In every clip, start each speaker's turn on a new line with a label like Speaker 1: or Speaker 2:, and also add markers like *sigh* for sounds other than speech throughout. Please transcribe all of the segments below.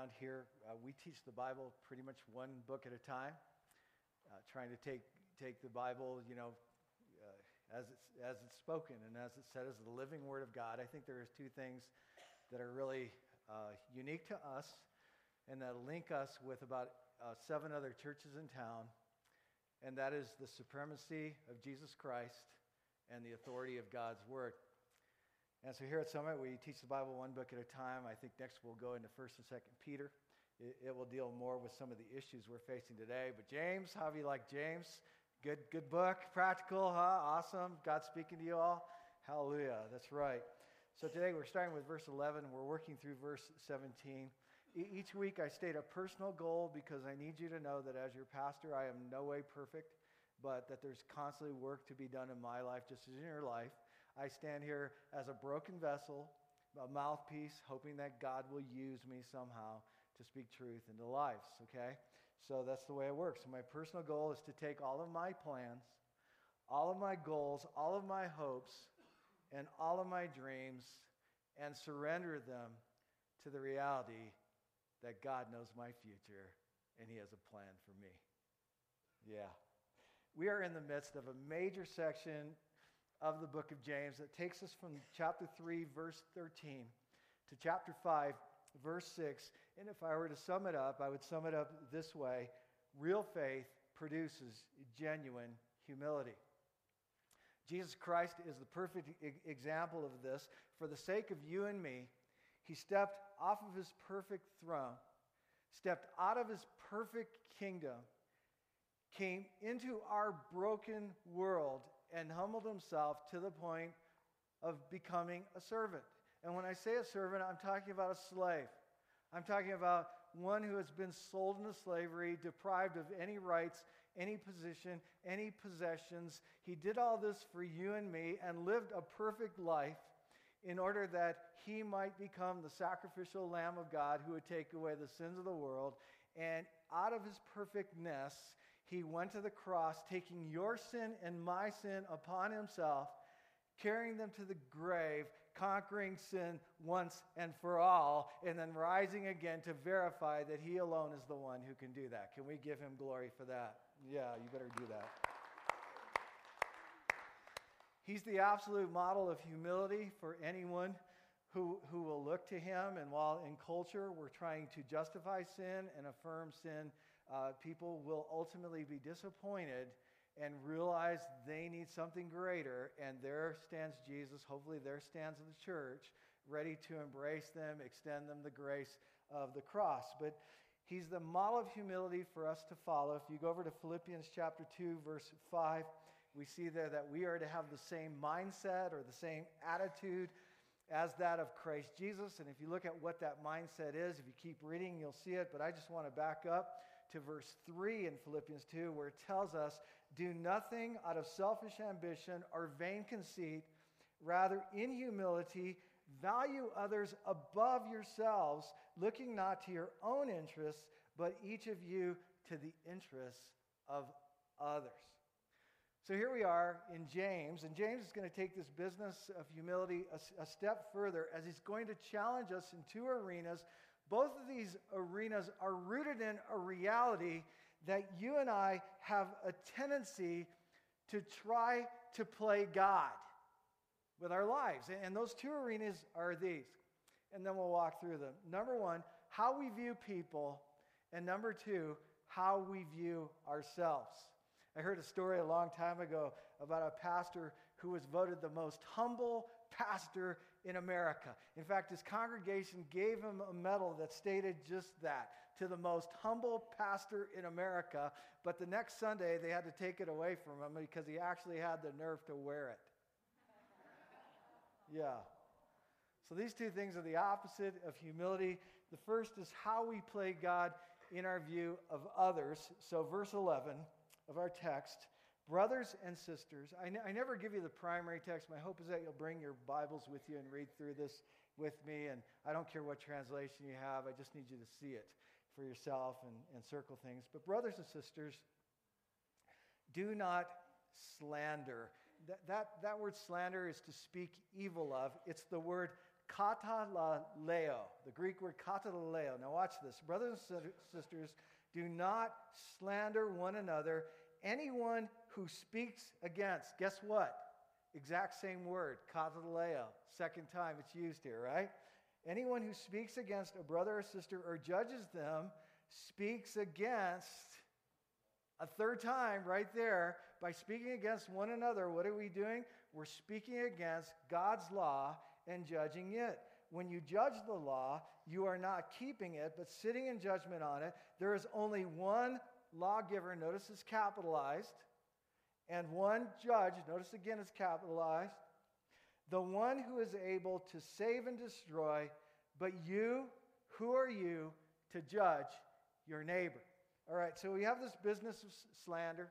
Speaker 1: around here, uh, we teach the Bible pretty much one book at a time, uh, trying to take, take the Bible, you know, uh, as, it's, as it's spoken and as it's said as the living Word of God. I think there's two things that are really uh, unique to us and that link us with about uh, seven other churches in town, and that is the supremacy of Jesus Christ and the authority of God's Word. And so here at Summit, we teach the Bible one book at a time. I think next we'll go into 1st and 2nd Peter. It, it, will deal more with some of the issues we're facing today. But James, how do you like James? Good, good book, practical, huh? Awesome. God speaking to you all. Hallelujah. That's right. So today we're starting with verse 11. We're working through verse 17. E- each week I state a personal goal because I need you to know that as your pastor, I am no way perfect, but that there's constantly work to be done in my life, just as in your life. I stand here as a broken vessel, a mouthpiece, hoping that God will use me somehow to speak truth into lives, okay? So that's the way it works. My personal goal is to take all of my plans, all of my goals, all of my hopes, and all of my dreams and surrender them to the reality that God knows my future and He has a plan for me. Yeah. We are in the midst of a major section of the book of James that takes us from chapter 3, verse 13, to chapter 5, verse 6. And if I were to sum it up, I would sum it up this way real faith produces genuine humility. Jesus Christ is the perfect example of this. For the sake of you and me, he stepped off of his perfect throne, stepped out of his perfect kingdom, came into our broken world, and humbled himself to the point of becoming a servant. And when I say a servant, I'm talking about a slave. I'm talking about one who has been sold into slavery, deprived of any rights, any position, any possessions. He did all this for you and me and lived a perfect life in order that he might become the sacrificial Lamb of God who would take away the sins of the world. And out of his perfectness, he went to the cross, taking your sin and my sin upon himself, carrying them to the grave, conquering sin once and for all, and then rising again to verify that he alone is the one who can do that. Can we give him glory for that? Yeah, you better do that. He's the absolute model of humility for anyone who, who will look to him. And while in culture we're trying to justify sin and affirm sin, uh, people will ultimately be disappointed and realize they need something greater. And there stands Jesus, hopefully, there stands the church, ready to embrace them, extend them the grace of the cross. But he's the model of humility for us to follow. If you go over to Philippians chapter 2, verse 5, we see there that we are to have the same mindset or the same attitude as that of Christ Jesus. And if you look at what that mindset is, if you keep reading, you'll see it. But I just want to back up to verse 3 in Philippians 2, where it tells us, Do nothing out of selfish ambition or vain conceit, rather, in humility, value others above yourselves, looking not to your own interests, but each of you to the interests of others. So here we are in James, and James is going to take this business of humility a, a, step further as he's going to challenge us in two arenas. Both of these arenas are rooted in a reality that you and I have a tendency to try to play God with our lives. And those two arenas are these. And then we'll walk through them. Number one, how we view people. And number two, how we view ourselves. I heard a story a long time ago about a pastor who was voted the most humble pastor in America. In fact, his congregation gave him a medal that stated just that to the most humble pastor in America. But the next Sunday, they had to take it away from him because he actually had the nerve to wear it. *laughs* yeah. So these two things are the opposite of humility. The first is how we play God in our view of others. So, verse 11 of our text. Brothers and sisters, I, never give you the primary text. My hope is that you'll bring your Bibles with you and read through this with me. And I don't care what translation you have, I just need you to see it for yourself and, and circle things. But, brothers and sisters, do not slander. That, that, that word slander is to speak evil of, it's the word katalaleo, the Greek word katalaleo. Now, watch this. Brothers and sisters, do not slander one another. Anyone who speaks against, guess what? Exact same word, katalaleo. Second time it's used here, right? Anyone who speaks against a brother or sister or judges them speaks against a third time right there by speaking against one another. What are we doing? We're speaking against God's law and judging it. When you judge the law, you are not keeping it, but sitting in judgment on it. There is only one lawgiver, notice it's capitalized, and one judge, notice again it's capitalized, the one who is able to save and destroy, but you, who are you to judge your neighbor? All right, so we have this business of slander,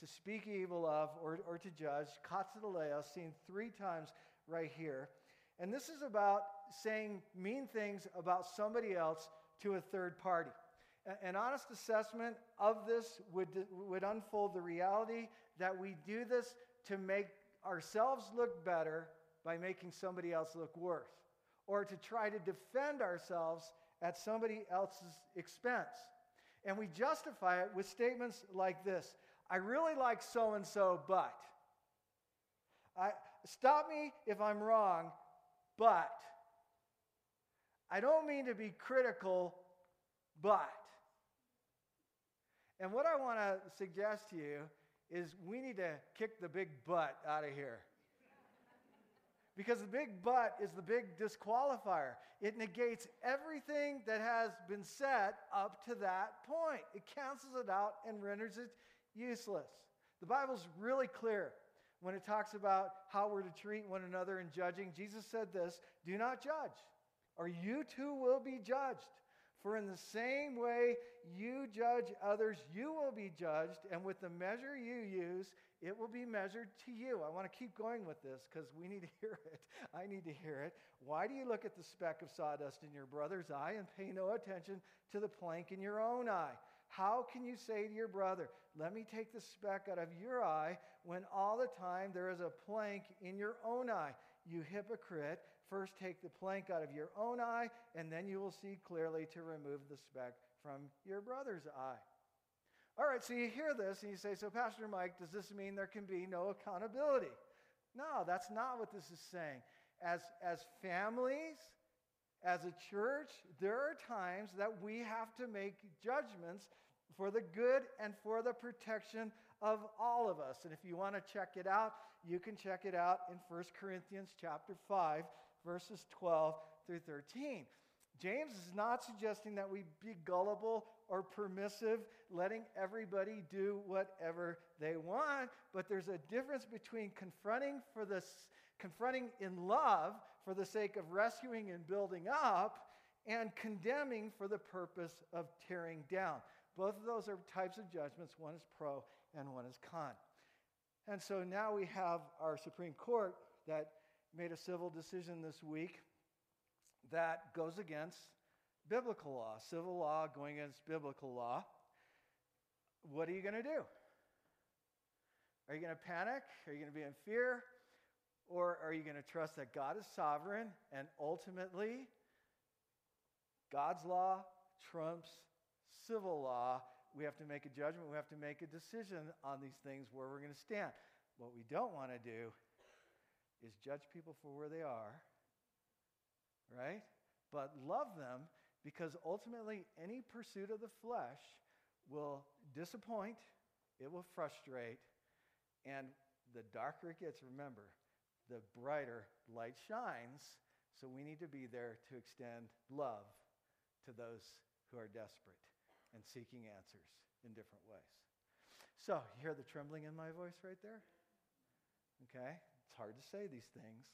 Speaker 1: to speak evil of, or, or to judge, katalaleo, seen three times right here. And this is about saying mean things about somebody else to a third party. An honest assessment of this would, would unfold the reality that we do this to make ourselves look better by making somebody else look worse, or to try to defend ourselves at somebody else's expense. And we justify it with statements like this I really like so and so, but. I, stop me if I'm wrong, but. I don't mean to be critical, but. And what I want to suggest to you is we need to kick the big butt out of here. Because the big butt is the big disqualifier. It negates everything that has been said up to that point. It cancels it out and renders it useless. The Bible's really clear when it talks about how we're to treat one another in judging. Jesus said this do not judge, or you too will be judged. For in the same way you judge others, you will be judged, and with the measure you use, it will be measured to you. I want to keep going with this because we need to *laughs* hear it. I need to hear it. Why do you look at the speck of sawdust in your brother's eye and pay no attention to the plank in your own eye? How can you say to your brother, Let me take the speck out of your eye, when all the time there is a plank in your own eye? You hypocrite. First take the plank out of your own eye, and then you will see clearly to remove the speck from your brother's eye. All right, so you hear this and you say, So, Pastor Mike, does this mean there can be no accountability? No, that's not what this is saying. As, as families, as a church, there are times that we have to make judgments for the good and for the protection of all of us. And if you want to check it out, you can check it out in 1 Corinthians chapter 5, verses 12 through 13. James is not suggesting that we be gullible or permissive, letting everybody do whatever they want, but there's a difference between confronting for this confronting in love for the sake of rescuing and building up and condemning for the purpose of tearing down. Both of those are types of judgments. One is pro and one is con. And so now we have our Supreme Court that made a civil decision this week that goes against biblical law, civil law going against biblical law. What are you going to do? Are you going to panic? Are you going to be in fear? Or are you going to trust that God is sovereign and ultimately God's law trumps civil law? We have to make a judgment. We have to make a decision on these things where we're going to stand. What we don't want to do is judge people for where they are right? But love them because ultimately any pursuit of the flesh will disappoint, it will frustrate, and the darker it gets, remember, the brighter light shines. So we need to be there to extend love to those who are desperate and seeking answers in different ways. So, you hear the trembling in my voice right there? Okay? It's hard to say these things,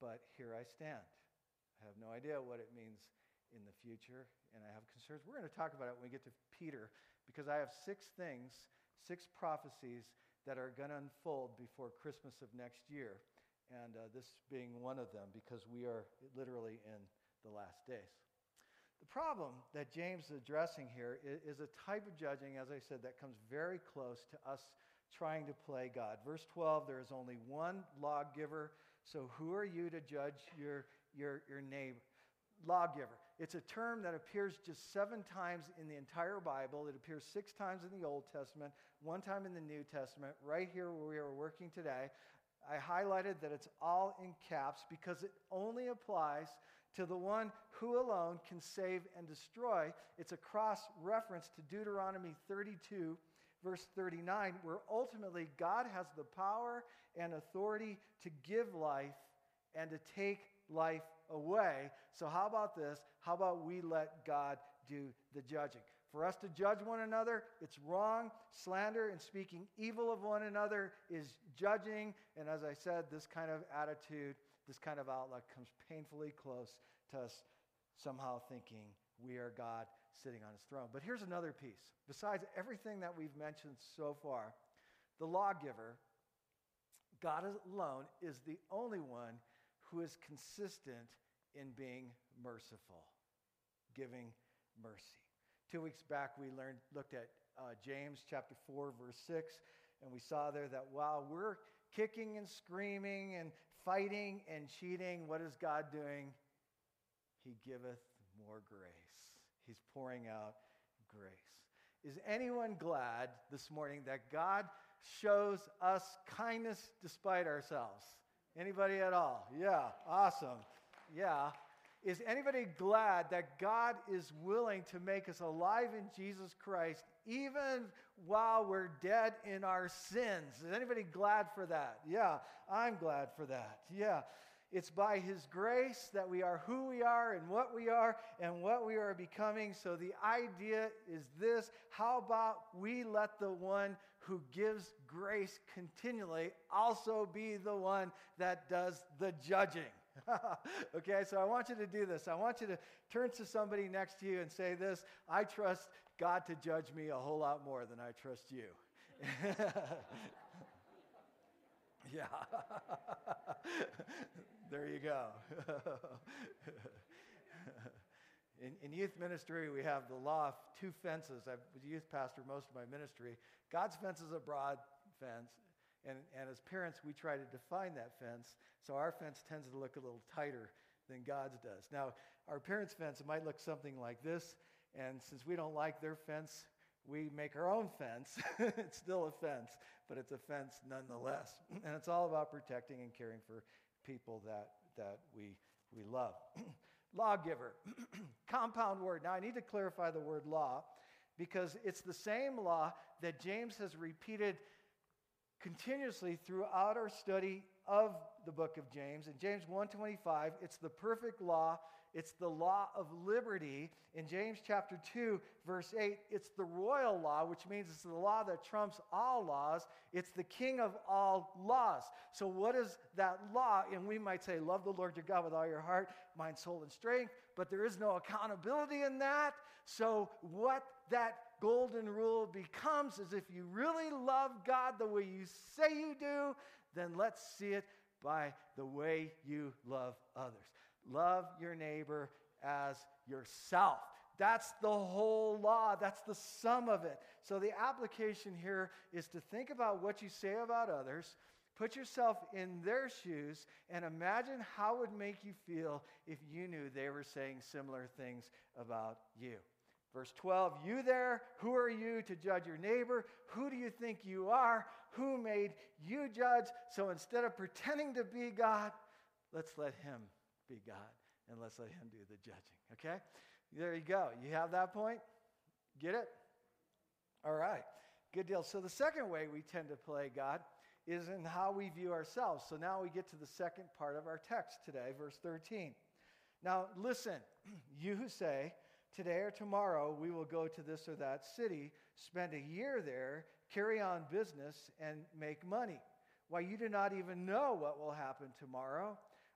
Speaker 1: but here I stand. I have no idea what it means in the future, and I have concerns. We're going to talk about it when we get to Peter, because I have six things, six prophecies that are going to unfold before Christmas of next year, and uh, this being one of them, because we are literally in the last days. The problem that James is addressing here is, a type of judging, as I said, that comes very close to us trying to play God. Verse 12 there is only one lawgiver, so who are you to judge your your, your neighbor. Lawgiver. It's a term that appears just seven times in the entire Bible. It appears six times in the Old Testament, one time in the New Testament, right here where we are working today. I highlighted that it's all in caps because it only applies to the one who alone can save and destroy. It's a cross reference to Deuteronomy 32, verse 39, where ultimately God has the power and authority to give life and to take life away. So, how about this? How about we let God do the judging? For us to judge one another, it's wrong. Slander and speaking evil of one another is judging. And as I said, this kind of attitude, this kind of outlook comes painfully close to us somehow thinking we are God sitting on his throne. But here's another piece. Besides everything that we've mentioned so far, the lawgiver, God alone, is the only one who is consistent in being merciful, giving mercy. Two weeks back, we learned, looked at uh, James chapter 4, verse 6, and we saw there that while we're kicking and screaming and fighting and cheating, what is God doing? He giveth more grace. He's pouring out grace. Is anyone glad this morning that God shows us kindness despite ourselves? Anybody at all? Yeah, awesome. Yeah. Is anybody glad that God is willing to make us alive in Jesus Christ even while we're dead in our sins? Is anybody glad for that? Yeah, I'm glad for that. Yeah. It's by His grace that we are who we are and what we are and what we are becoming. So the idea is this how about we let the one who gives grace continually also be the one that does the judging? *laughs* okay, so I want you to do this. I want you to turn to somebody next to you and say this I trust God to judge me a whole lot more than I trust you. *laughs* yeah. *laughs* *laughs* there you go. *laughs* in, in, youth ministry, we have the law of two fences. I was a youth pastor most of my ministry. God's fence is a broad fence, and, and as parents, we try to define that fence. So our fence tends to look a little tighter than God's does. Now, our parents' fence might look something like this, and since we don't like their fence, we make our own fence. *laughs* it's still a fence, but it's a fence nonetheless. *clears throat* And it's all about protecting and caring for people that, that we, we love. *clears throat* Lawgiver, *clears throat* compound word. Now, I need to clarify the word law because it's the same law that James has repeated continuously throughout our study of the book of James. In James 1:25, it's the perfect law, it's the law of liberty. In James chapter 2, verse 8, it's the royal law, which means it's the law that trumps all laws. It's the king of all laws. So what is that law? And we might say, love the Lord your God with all your heart, mind, soul, and strength, but there is no accountability in that. So what that golden rule becomes is if you really love God the way you say you do, then let's see it by the way you love others. Love your neighbor as yourself. That's the whole law. That's the sum of it. So the application here is to think about what you say about others, put yourself in their shoes, and imagine how it would make you feel if you knew they were saying similar things about you. Verse 12, you there, who are you to judge your neighbor? Who do you think you are? Who made you judge? So instead of pretending to be God, let's let him be God and let's let him do the judging. Okay? There you go. You have that point? Get it? All right. Good deal. So the second way we tend to play God is in how we view ourselves. So now we get to the second part of our text today, verse 13. Now listen, *clears throat* you who say, Today or tomorrow, we will go to this or that city, spend a year there, carry on business, and make money. Why, you do not even know what will happen tomorrow.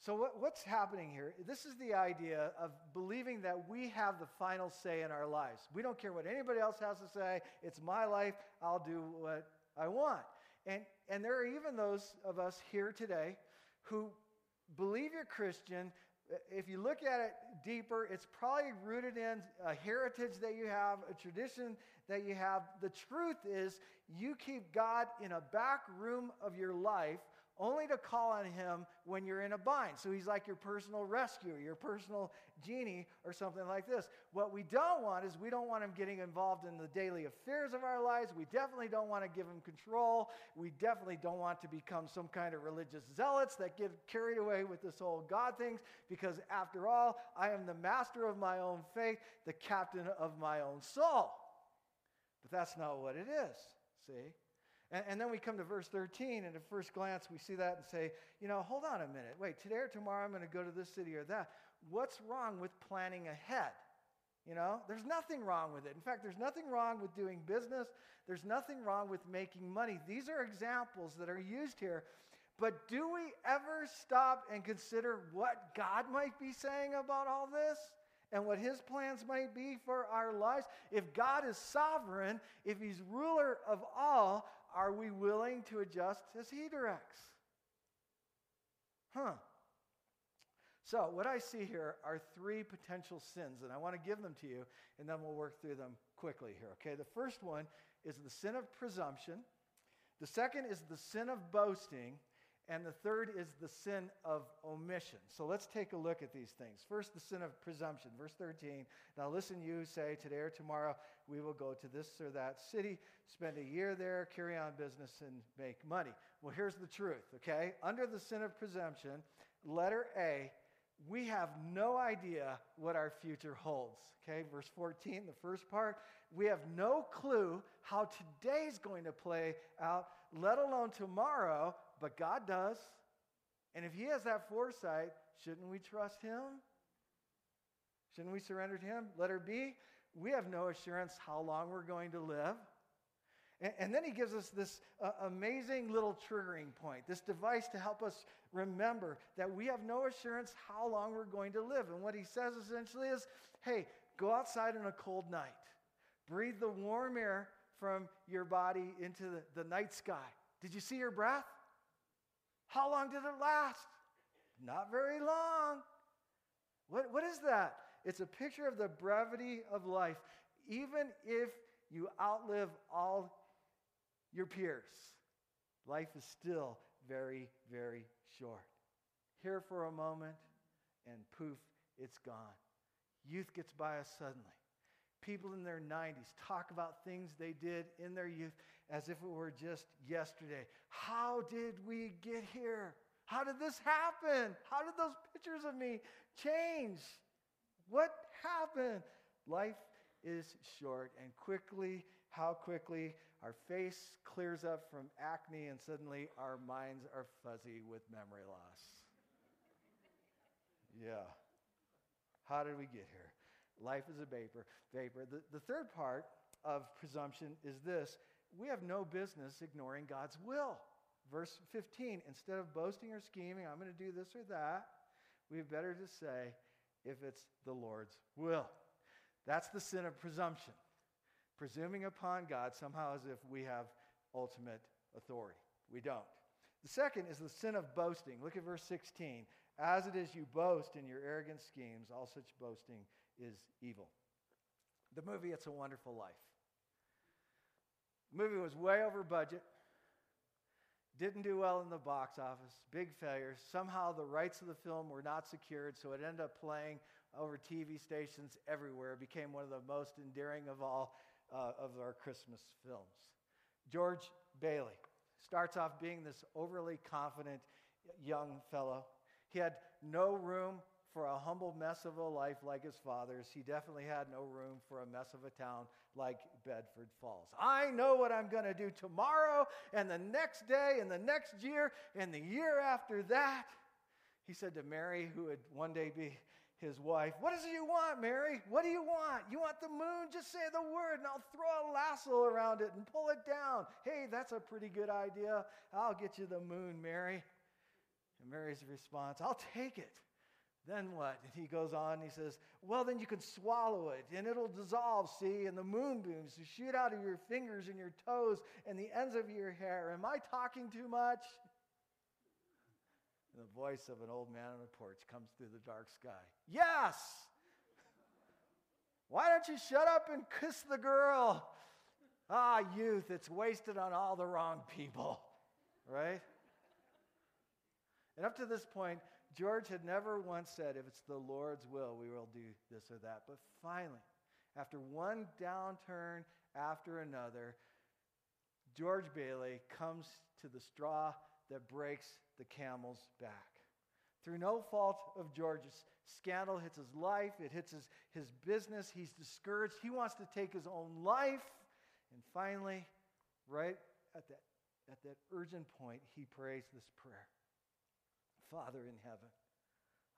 Speaker 1: So, what, what's happening here? This is the idea of believing that we have the final say in our lives. We don't care what anybody else has to say. It's my life. I'll do what I want. And, and there are even those of us here today who believe you're Christian. If you look at it deeper, it's probably rooted in a heritage that you have, a tradition that you have. The truth is, you keep God in a back room of your life only to call on him when you're in a bind. So he's like your personal rescuer, your personal genie, or something like this. What we don't want is we don't want him getting involved in the daily affairs of our lives. We definitely don't want to give him control. We definitely don't want to become some kind of religious zealots that get carried away with this whole God things, because after all, I am the master of my own faith, the captain of my own soul. But that's not what it is, see? And, and, then we come to verse 13, and at first glance, we see that and say, you know, hold on a minute. Wait, today or tomorrow I'm going to go to this city or that. What's wrong with planning ahead? You know, there's nothing wrong with it. In fact, there's nothing wrong with doing business. There's nothing wrong with making money. These are examples that are used here. But do we ever stop and consider what God might be saying about all this? and what his plans might be for our lives. If God is sovereign, if he's ruler of all, are we willing to adjust as he directs? Huh. So, what I see here are three potential sins, and I want to give them to you, and then we'll work through them quickly here, okay? The first one is the sin of presumption, the second is the sin of boasting, and the third is the sin of omission. So let's take a look at these things. First, the sin of presumption. Verse 13. Now listen, you say, today or tomorrow we will go to this or that city, spend a year there, carry on business, and make money. Well, here's the truth, okay? Under the sin of presumption, letter A, we have no idea what our future holds. Okay, verse 14, the first part, we have no clue how today's going to play out, let alone tomorrow, but God does. And if He has that foresight, shouldn't we trust Him? Shouldn't we surrender to Him? Let her be. we have no assurance how long we're going to live. And, and then he gives us this uh, amazing little triggering point, this device to help us remember that we have no assurance how long we're going to live. And what he says essentially is hey, go outside on a cold night, breathe the warm air from your body into the, the night sky. Did you see your breath? How long did it last? Not very long. What, what is that? It's a picture of the brevity of life. Even if you outlive all your peers, life is still very, very short. Here for a moment, and poof, it's gone. Youth gets by us suddenly. People in their 90s talk about things they did in their youth as if it were just yesterday. How did we get here? How did this happen? How did those pictures of me change? What happened? Life is short, and quickly, how quickly our face clears up from acne, and suddenly our minds are fuzzy with memory loss. Yeah. How did we get here? Life is a vapor. Vapor. The, the third part of presumption is this: we have no business ignoring God's will. Verse 15. Instead of boasting or scheming, I'm going to do this or that. We have better to say, if it's the Lord's will. That's the sin of presumption. Presuming upon God somehow as if we have ultimate authority. We don't. The second is the sin of boasting. Look at verse 16. As it is you boast in your arrogant schemes, all such boasting is evil. The movie It's a Wonderful Life. The movie was way over budget. Didn't do well in the box office, big failure. Somehow the rights of the film were not secured, so it ended up playing over TV stations everywhere. It became one of the most endearing of all uh, of our Christmas films. George Bailey starts off being this overly confident young fellow. He had no room for a humble mess of a life like his father's. He definitely had no room for a mess of a town like Bedford Falls. I know what I'm going to do tomorrow and the next day and the next year and the year after that. He said to Mary, who would one day be his wife, What is it you want, Mary? What do you want? You want the moon? Just say the word and I'll throw a lasso around it and pull it down. Hey, that's a pretty good idea. I'll get you the moon, Mary. And Mary's response, I'll take it. Then what? And he goes on, he says, Well, then you can swallow it and it'll dissolve, see, and the moonbeams will shoot out of your fingers and your toes and the ends of your hair. Am I talking too much? And the voice of an old man on a porch comes through the dark sky. Yes! Why don't you shut up and kiss the girl? Ah, youth, it's wasted on all the wrong people, right? And up to this point, George had never once said, if it's the Lord's will, we will do this or that. But finally, after one downturn after another, George Bailey comes to the straw that breaks the camel's back. Through no fault of George's, scandal hits his life, it hits his, his business. He's discouraged. He wants to take his own life. And finally, right at that, at that urgent point, he prays this prayer Father in heaven.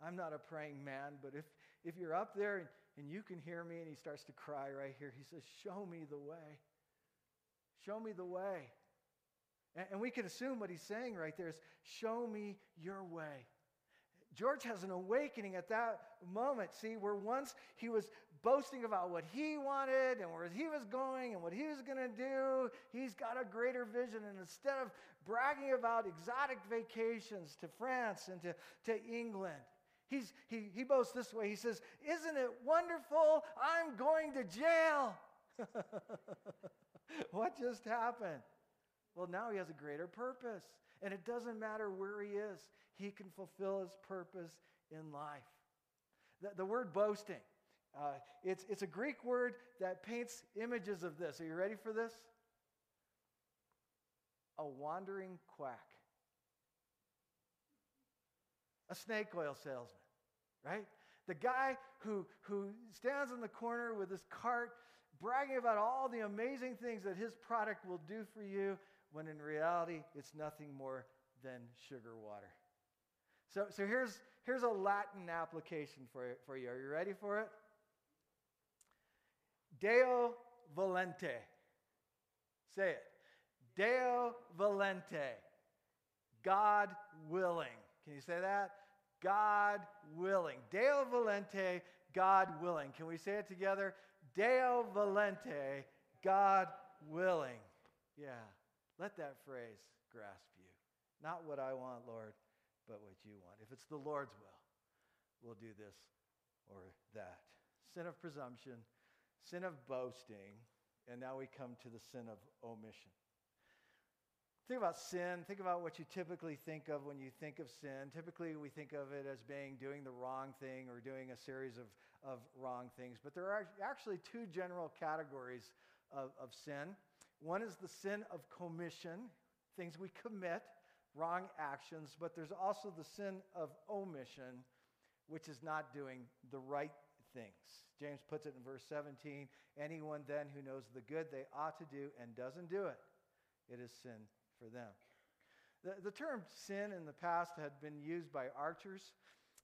Speaker 1: I'm not a praying man, but if, if you're up there and, and you can hear me, and he starts to cry right here, he says, Show me the way. Show me the way. And, and we can assume what he's saying right there is, Show me your way. George has an awakening at that moment. See, where once he was boasting about what he wanted and where he was going and what he was going to do, he's got a greater vision. And instead of bragging about exotic vacations to France and to, to England, he's, he, he boasts this way. He says, Isn't it wonderful? I'm going to jail. *laughs* what just happened? Well, now he has a greater purpose. And it doesn't matter where he is, he can fulfill his purpose in life. The, the word boasting, uh, it's, it's a Greek word that paints images of this. Are you ready for this? A wandering quack, a snake oil salesman, right? The guy who, who stands in the corner with his cart bragging about all the amazing things that his product will do for you when in reality it's nothing more than sugar water. So, so here's, here's a Latin application for, for you. Are you ready for it? Deo volente. Say it. Deo volente. God willing. Can you say that? God willing. Deo volente, God willing. Can we say it together? Deo volente, God willing. Yeah. Let that phrase grasp you. Not what I want, Lord, but what you want. If it's the Lord's will, we'll do this or that. Sin of presumption, sin of boasting, and now we come to the sin of omission. Think about sin. Think about what you typically think of when you think of sin. Typically, we think of it as being doing the wrong thing or doing a series of, of wrong things. But there are actually two general categories of, of sin. One is the sin of commission, things we commit, wrong actions, but there's also the sin of omission, which is not doing the right things. James puts it in verse 17 anyone then who knows the good they ought to do and doesn't do it, it is sin for them. The, the term sin in the past had been used by archers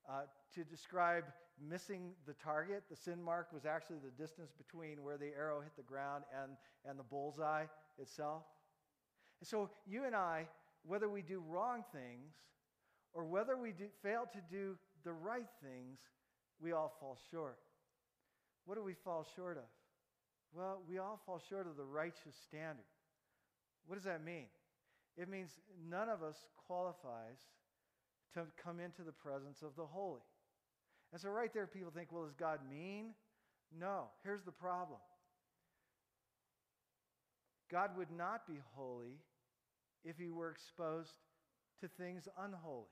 Speaker 1: uh, to describe missing the target. The sin mark was actually the distance between where the arrow hit the ground and, and the bullseye itself. And so, you and I, whether we do wrong things or whether we do, fail to do the right things, we all fall short. What do we fall short of? Well, we all fall short of the righteous standard. What does that mean? It means none of us qualifies to come into the presence of the holy. And so, right there, people think, well, is God mean? No. Here's the problem God would not be holy if he were exposed to things unholy.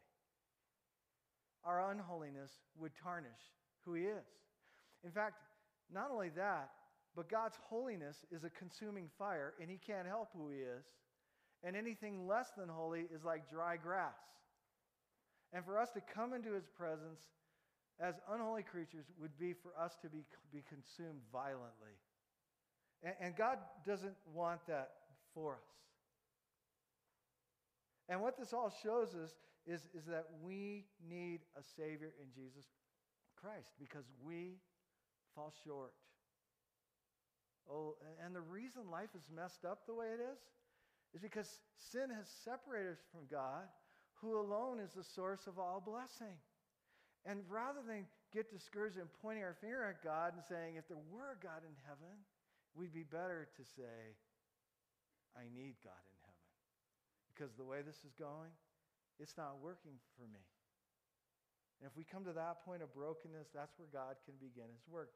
Speaker 1: Our unholiness would tarnish who he is. In fact, not only that, but God's holiness is a consuming fire, and he can't help who he is. And anything less than holy is like dry grass. And for us to come into his presence as unholy creatures would be for us to be, be consumed violently. And, and God doesn't want that for us. And what this all shows us is, is that we need a Savior in Jesus Christ because we fall short. Oh, and the reason life is messed up the way it is is because sin has separated us from God who alone is the source of all blessing. And rather than get discouraged and pointing our finger at God and saying, if there were a God in heaven, we'd be better to say, I need God in heaven. Because the way this is going, it's not working for me. And if we come to that point of brokenness, that's where God can begin his work.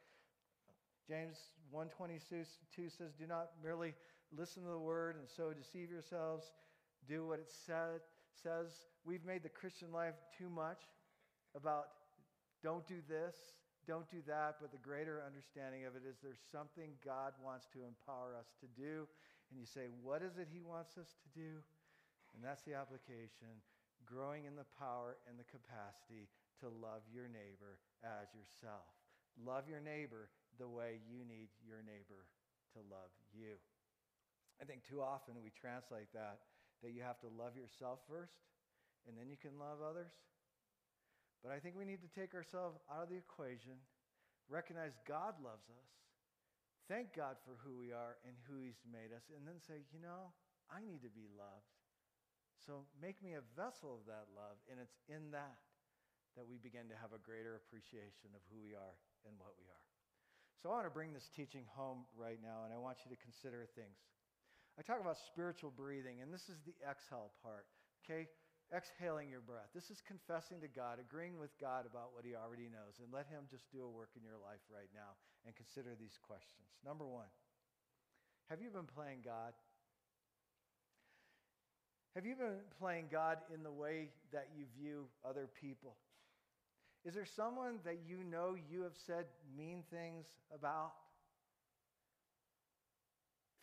Speaker 1: James 1:22 says, "Do not merely listen to the word and so deceive yourselves. Do what it said, says. We've made the Christian life too much about don't do this, don't do that, but the greater understanding of it is there's something God wants to empower us to do. And you say, what is it he wants us to do? And that's the application growing in the power and the capacity to love your neighbor as yourself. Love your neighbor the way you need your neighbor to love you. I think too often we translate that that you have to love yourself first and then you can love others. But I think we need to take ourselves out of the equation, recognize God loves us, thank God for who we are and who He's made us, and then say, you know, I need to be loved. So make me a vessel of that love, and it's in that that we begin to have a greater appreciation of who we are and what we are. So I want to bring this teaching home right now, and I want you to consider things. I talk about spiritual breathing, and this is the exhale part, okay? Exhaling your breath. This is confessing to God, agreeing with God about what He already knows, and let Him just do a work in your life right now and consider these questions. Number one, have you been playing God? Have you been playing God in the way that you view other people? Is there someone that you know you have said mean things about?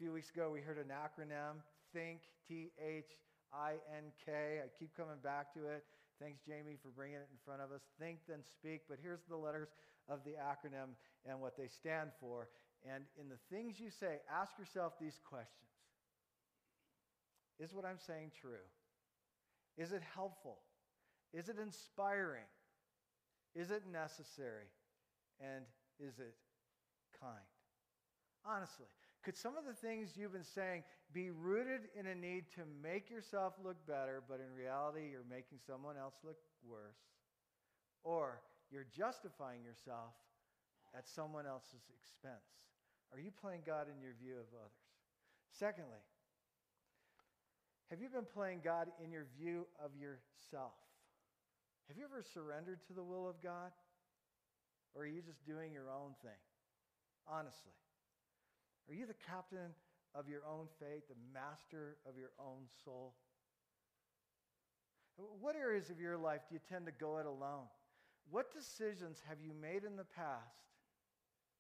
Speaker 1: Few weeks ago, we heard an acronym THINK, T H I N K. I keep coming back to it. Thanks, Jamie, for bringing it in front of us. Think, then speak. But here's the letters of the acronym and what they stand for. And in the things you say, ask yourself these questions Is what I'm saying true? Is it helpful? Is it inspiring? Is it necessary? And is it kind? Honestly, could some of the things you've been saying be rooted in a need to make yourself look better, but in reality, you're making someone else look worse? Or you're justifying yourself at someone else's expense? Are you playing God in your view of others? Secondly, have you been playing God in your view of yourself? Have you ever surrendered to the will of God? Or are you just doing your own thing? Honestly. Are you the captain of your own fate, the master of your own soul? What areas of your life do you tend to go it alone? What decisions have you made in the past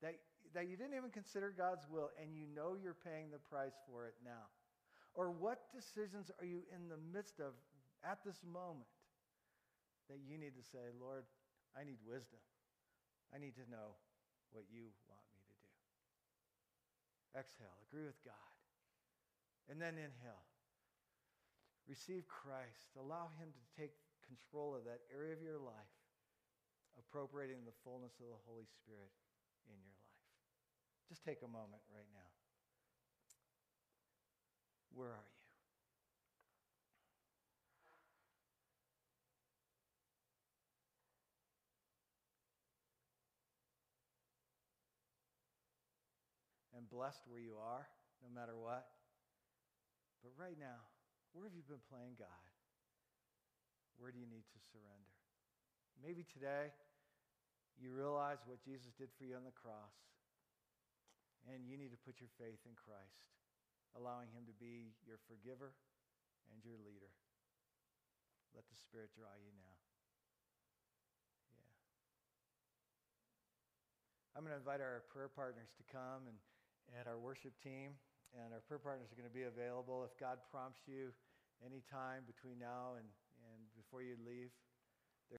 Speaker 1: that, that you didn't even consider God's will and you know you're paying the price for it now? Or what decisions are you in the midst of at this moment that you need to say, Lord, I need wisdom. I need to know what you want. Exhale, agree with God. And then inhale. Receive Christ. Allow Him to take control of that area of your life, appropriating the fullness of the Holy Spirit in your life. Just take a moment right now. Where are you? and blessed where you are, no matter what. But right now, where have you been playing God? Where do you need to surrender? Maybe today you realize what Jesus did for you on the cross, and you need to put your faith in Christ, allowing Him to be your forgiver and your leader. Let the Spirit draw you now. Yeah. I'm going to invite our prayer partners to come and and our worship team. And our prayer partners are going to be available if God prompts you anytime between now and, and before you leave